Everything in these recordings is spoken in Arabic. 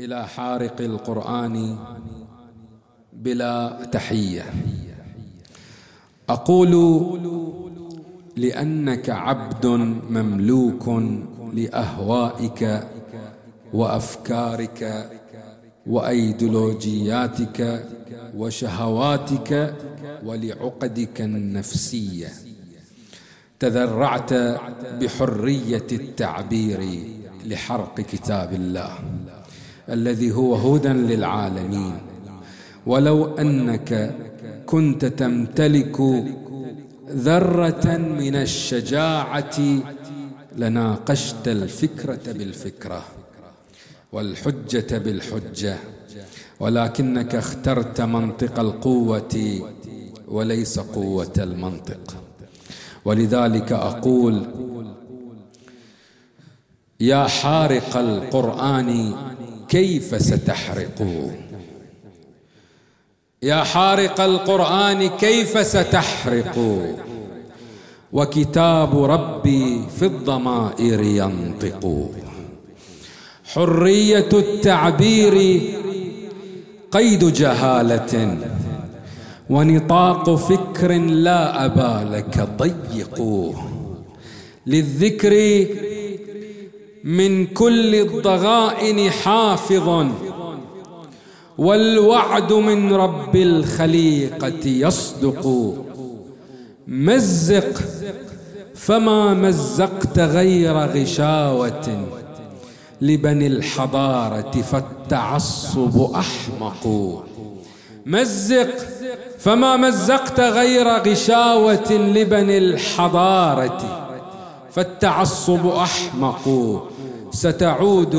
إلى حارق القرآن بلا تحية. أقول لأنك عبد مملوك لأهوائك وأفكارك وأيديولوجياتك وشهواتك ولعقدك النفسية. تذرعت بحرية التعبير لحرق كتاب الله. الذي هو هدى للعالمين. ولو أنك كنت تمتلك ذرة من الشجاعة لناقشت الفكرة بالفكرة والحجة بالحجة ولكنك اخترت منطق القوة وليس قوة المنطق. ولذلك أقول يا حارق القرآن كيف ستحرق يا حارق القرآن كيف ستحرق وكتاب ربي في الضمائر ينطق حرية التعبير قيد جهالة ونطاق فكر لا ابا لك ضيق للذكر من كل الضغائن حافظ. والوعد من رب الخليقة يصدق. مزق فما مزقت غير غشاوة. لبني الحضارة فالتعصب أحمق. مزق فما مزقت غير غشاوة. لبني الحضارة فالتعصب أحمق. ستعود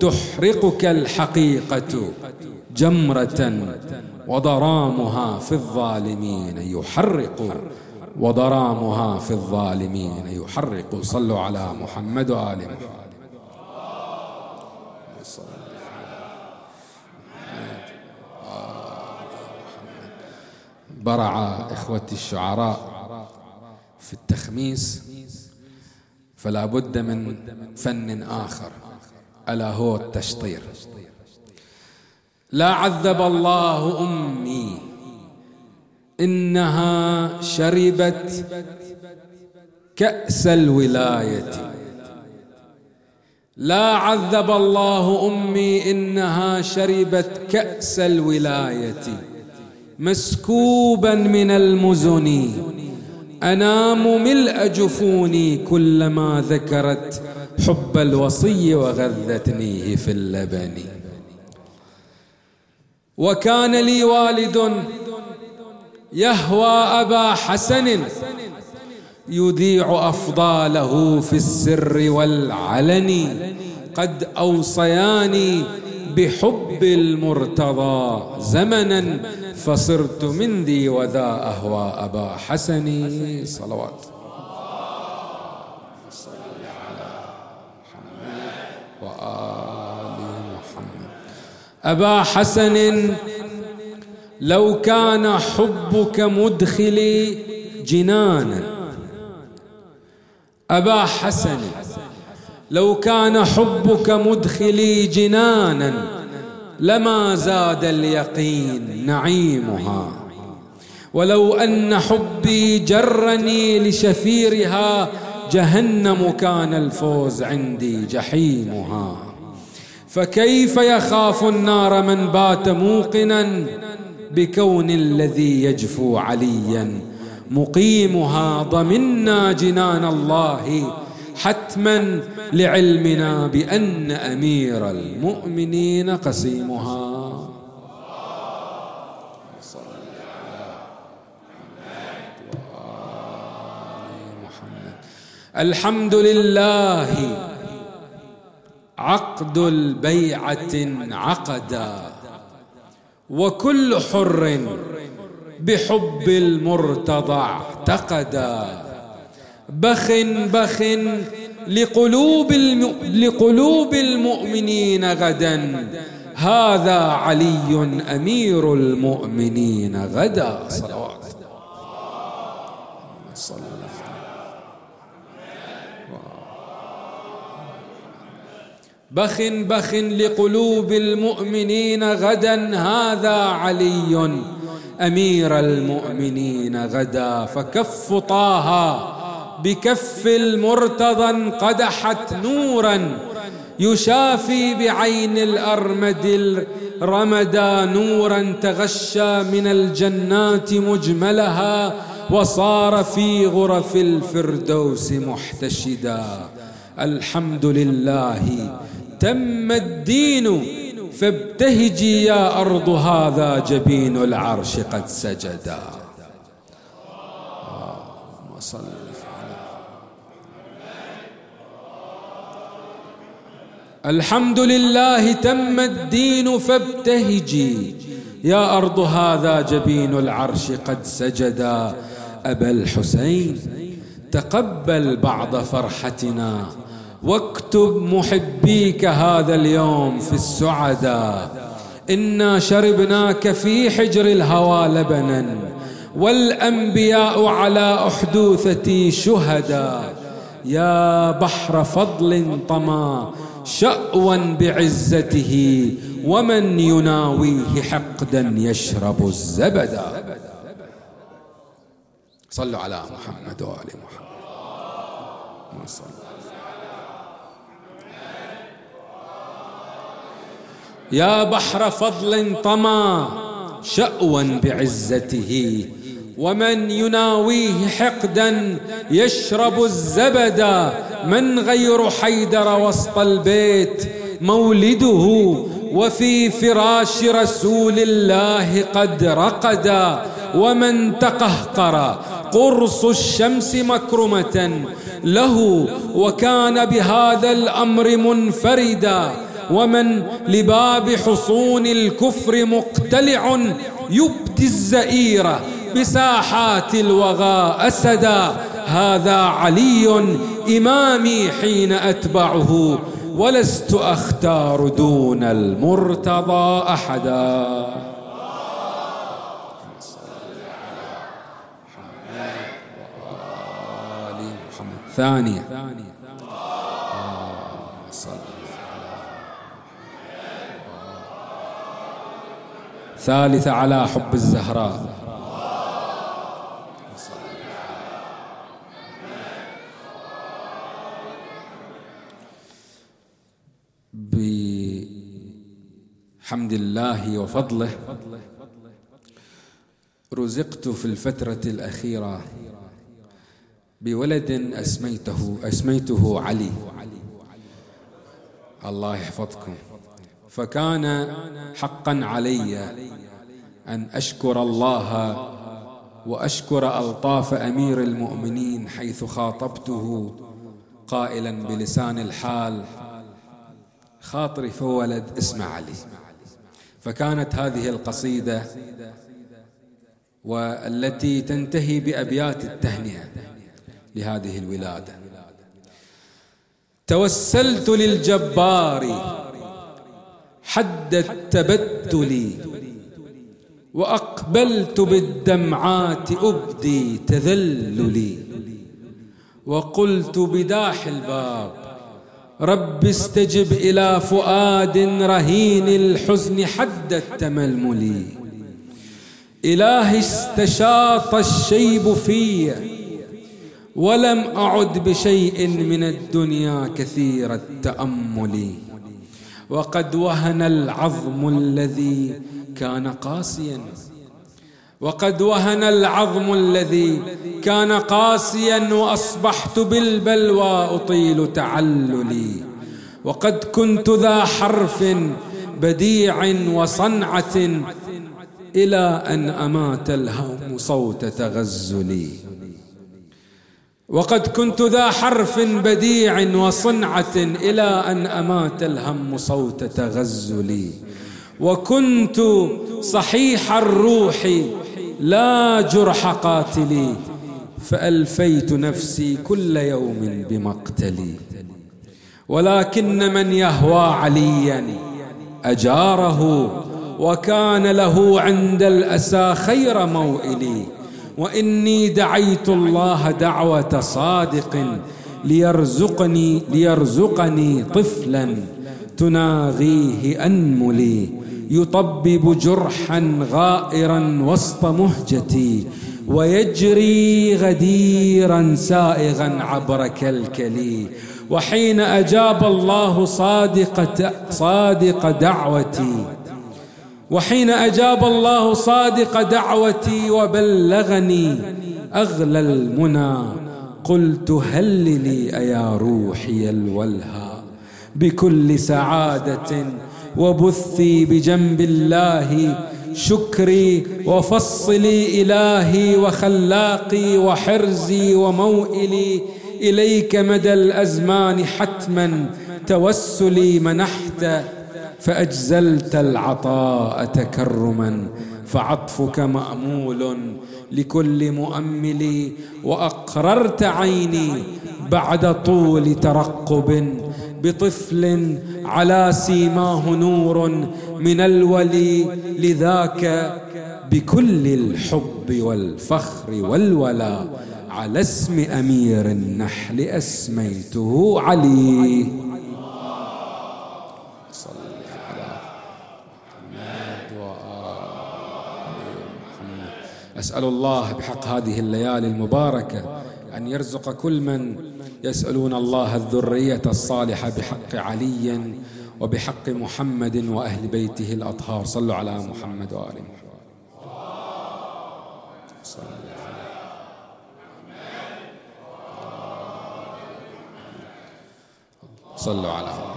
تحرقك الحقيقة جمرة وضرامها في الظالمين يحرق. وضرامها في الظالمين يحرق. صلوا على محمد وآل محمد. برع إخوتي الشعراء في التخميس. فلا بد من فن آخر. ألا هو التشطير. لا عذب الله أمي إنها شربت كأس الولاية. لا عذب الله أمي إنها شربت كأس الولاية. مسكوبا من المزن. أنام ملء جفوني كلما ذكرت حب الوصي وغذتنيه في اللبن. وكان لي والد يهوى أبا حسن يذيع أفضاله في السر والعلن. قد أوصياني بحب المرتضى زمنا فصرت من ذي وذا أهوى أبا حسن صلوات. وآل محمد أبا حسن لو كان حبك مدخلي جنانا. أبا حسن لو كان حبك مدخلي جنانا. لما زاد اليقين نعيمها. ولو أن حبي جرني لشفيرها جهنم كان الفوز عندي جحيمها. فكيف يخاف النار من بات موقنا؟ بكون الذي يجفو عليا. مقيمها ضمنا جنان الله. حتما لعلمنا بأن أمير المؤمنين قسيمها. الحمد لله عقد البيعة عقدا وكل حر بحب المرتضى اعتقدا. بخ بخ لقلوب. لقلوب المؤمنين غدا. هذا علي أمير المؤمنين غدا. صلوات صلى بخ بخ لقلوب المؤمنين غدا. هذا علي أمير المؤمنين غدا. فكف طه بكف المرتضى انقدحت نورا يشافي بعين الأرمد الرمدا نورا تغشى من الجنات مجملها وصار في غرف الفردوس محتشدا الحمد لله تم الدين فابتهجي يا أرض هذا جبين العرش قد سجدا اللهم صل الحمد لله تم الدين فابتهجي. يا أرض هذا جبين العرش قد سجدا. أبا الحسين تقبل بعض فرحتنا. واكتب محبيك هذا اليوم في السعداء إنا شربناك في حجر الهوى لبنا. والأنبياء على أحدوثتي شهدا. يا بحر فضل طما شأوا بعزته ومن يناويه حقدا يشرب الزبدا صلوا على محمد وآل محمد. يا بحر فضل طما شأوا بعزته ومن يناويه حقدا يشرب الزبدا من غير حيدر وسط البيت مولده وفي فراش رسول الله قد رقدا ومن تقهقر قرص الشمس مكرمة له وكان بهذا الأمر منفردا ومن لباب حصون الكفر مقتلع يبدي الزئير بساحات الوغى أسدا هذا علي إمامي حين أتبعه ولست أختار دون المرتضى أحدا. ثانية. ثالثة على حب الزهراء. وفضله. رزقت في الفترة الأخيرة بولد أسميته أسميته علي. الله يحفظكم. فكان حقا علي أن أشكر الله وأشكر ألطاف أمير المؤمنين حيث خاطبته قائلا بلسان الحال خاطري فولد اسمه علي. فكانت هذه القصيدة والتي تنتهي بأبيات التهنئة لهذه الولادة. توسلت للجبار حد التبتل وأقبلت بالدمعات أبدي تذللي وقلت بداح الباب رب استجب إلى فؤاد رهين الحزن حد التململ. إلهي استشاط الشيب في ولم أعد بشيء من الدنيا كثير التأمل. وقد وهن العظم الذي كان قاسيا. وقد وهن العظم الذي كان قاسيا وأصبحت بالبلوى أطيل تعللي. وقد كنت ذا حرف بديع وصنعة إلى أن أمات الهوم صوت تغزلي. وقد كنت ذا حرف بديع وصنعة إلى أن أمات الهم صوت تغزلي. وكنت صحيح الروح لا جرح قاتلي. فألفيت نفسي كل يوم بمقتلي. ولكن من يهوى عليا أجاره وكان له عند الأسى خير موئلي وإني دعيت الله دعوة صادق ليرزقني ليرزقني طفلا تناغيه أنملي. يطبب جرحا غائرا وسط مهجتي. ويجري غديرا سائغا عبر كلكلي. وحين أجاب الله صادق صادق دعوتي. وحين أجاب الله صادق دعوتي وبلغني أغلى المنى. قلت هللي أيا روحي الولهى بكل سعادة وبثي بجنب الله شكري وفصلي إلهي وخلاقي وحرزي وموئلي إليك مدى الأزمان حتما توسلي منحت فأجزلت العطاء تكرما فعطفك مأمول لكل مؤمل وأقررت عيني بعد طول ترقب بطفل على سيماه نور من الولي لذاك بكل الحب والفخر والولا. على اسم أمير النحل أسميته علي. أسأل الله بحق هذه الليالي المباركة أن يرزق كل من يسألون الله الذرية الصالحة بحق علي وبحق محمد وأهل بيته الأطهار. صلوا على محمد وآل محمد. صلوا على محمد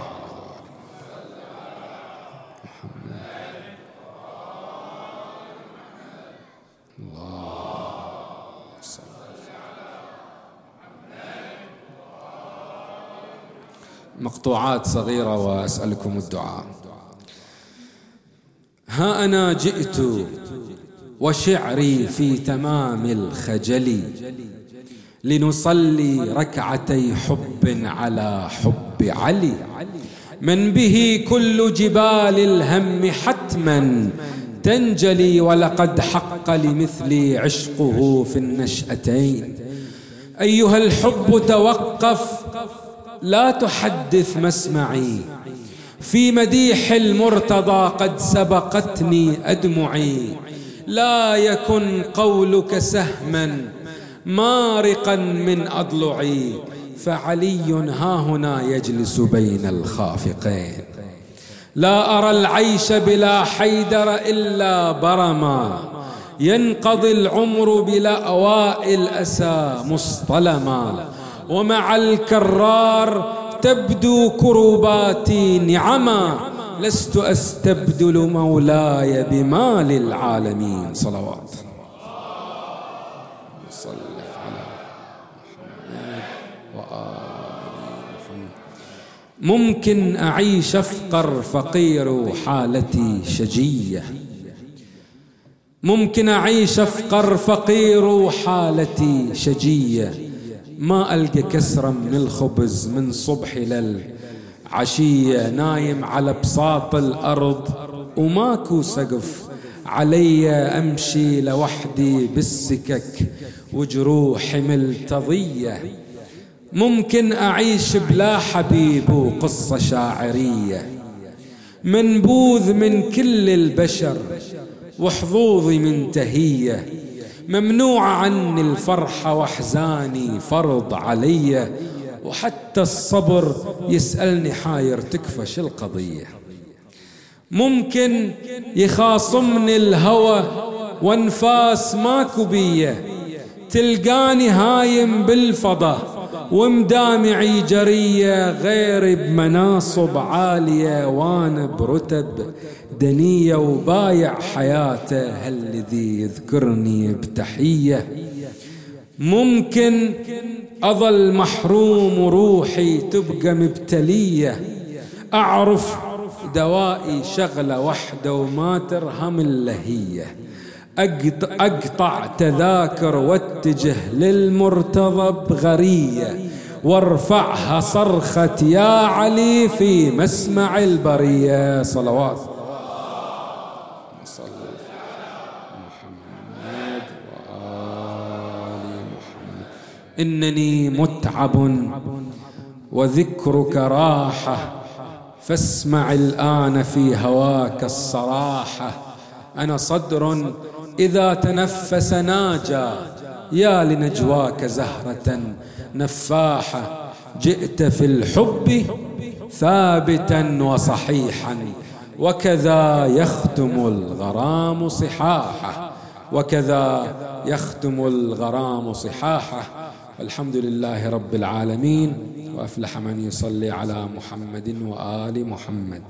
مقطوعات صغيرة وأسألكم الدعاء. ها أنا جئت وشعري في تمام الخجل لنصلي ركعتي حب على حب علي. من به كل جبال الهم حتما تنجلي ولقد حق لمثلي عشقه في النشأتين. أيها الحب توقف لا تحدث مسمعي في مديح المرتضى قد سبقتني أدمعي. لا يكن قولك سهما مارقا من أضلعي. فعلي ها هنا يجلس بين الخافقين. لا أرى العيش بلا حيدر إلا برما. ينقضي العمر بلا أواء الأسى مصطلما. ومع الكرار تبدو كروباتي نعما لست أستبدل مولاي بمال العالمين. صلوات. ممكن أعيش أفقر فقير حالتي شجية. ممكن أعيش أفقر فقير حالتي شجية. ما ألقى كسرة من الخبز من صبح للعشية نايم على بساط الأرض وماكو سقف. علي أمشي لوحدي بالسكك وجروحي ملتضية. ممكن أعيش بلا حبيب وقصة شاعرية. منبوذ من كل البشر وحظوظي منتهية ممنوع عني الفرحة واحزاني فرض علي. وحتى الصبر يسألني حاير تكفى شو القضية ممكن يخاصمني الهوى وانفاس ماكو بية. تلقاني هايم بالفضا. ومدامعي جرية غير بمناصب عالية وأنا برتب دنية وبايع حياته هالذي يذكرني بتحية. ممكن أظل محروم وروحي تبقى مبتلية. أعرف دوائي شغلة وحدة وما ترهم اللهية. أقطع تذاكر واتجه للمرتضى بغرية وارفعها صرخة يا علي في مسمع البرية. صلوات. إنني متعب وذكرك راحة فاسمع الآن في هواك الصراحة. أنا صدر إذا تنفس ناجى يا لنجواك زهرة نفاحة جئت في الحب ثابتا وصحيحا وكذا يختم الغرام صحاحه وكذا يختم الغرام صحاحه. الحمد لله رب العالمين وأفلح من يصلي على محمد وآل محمد.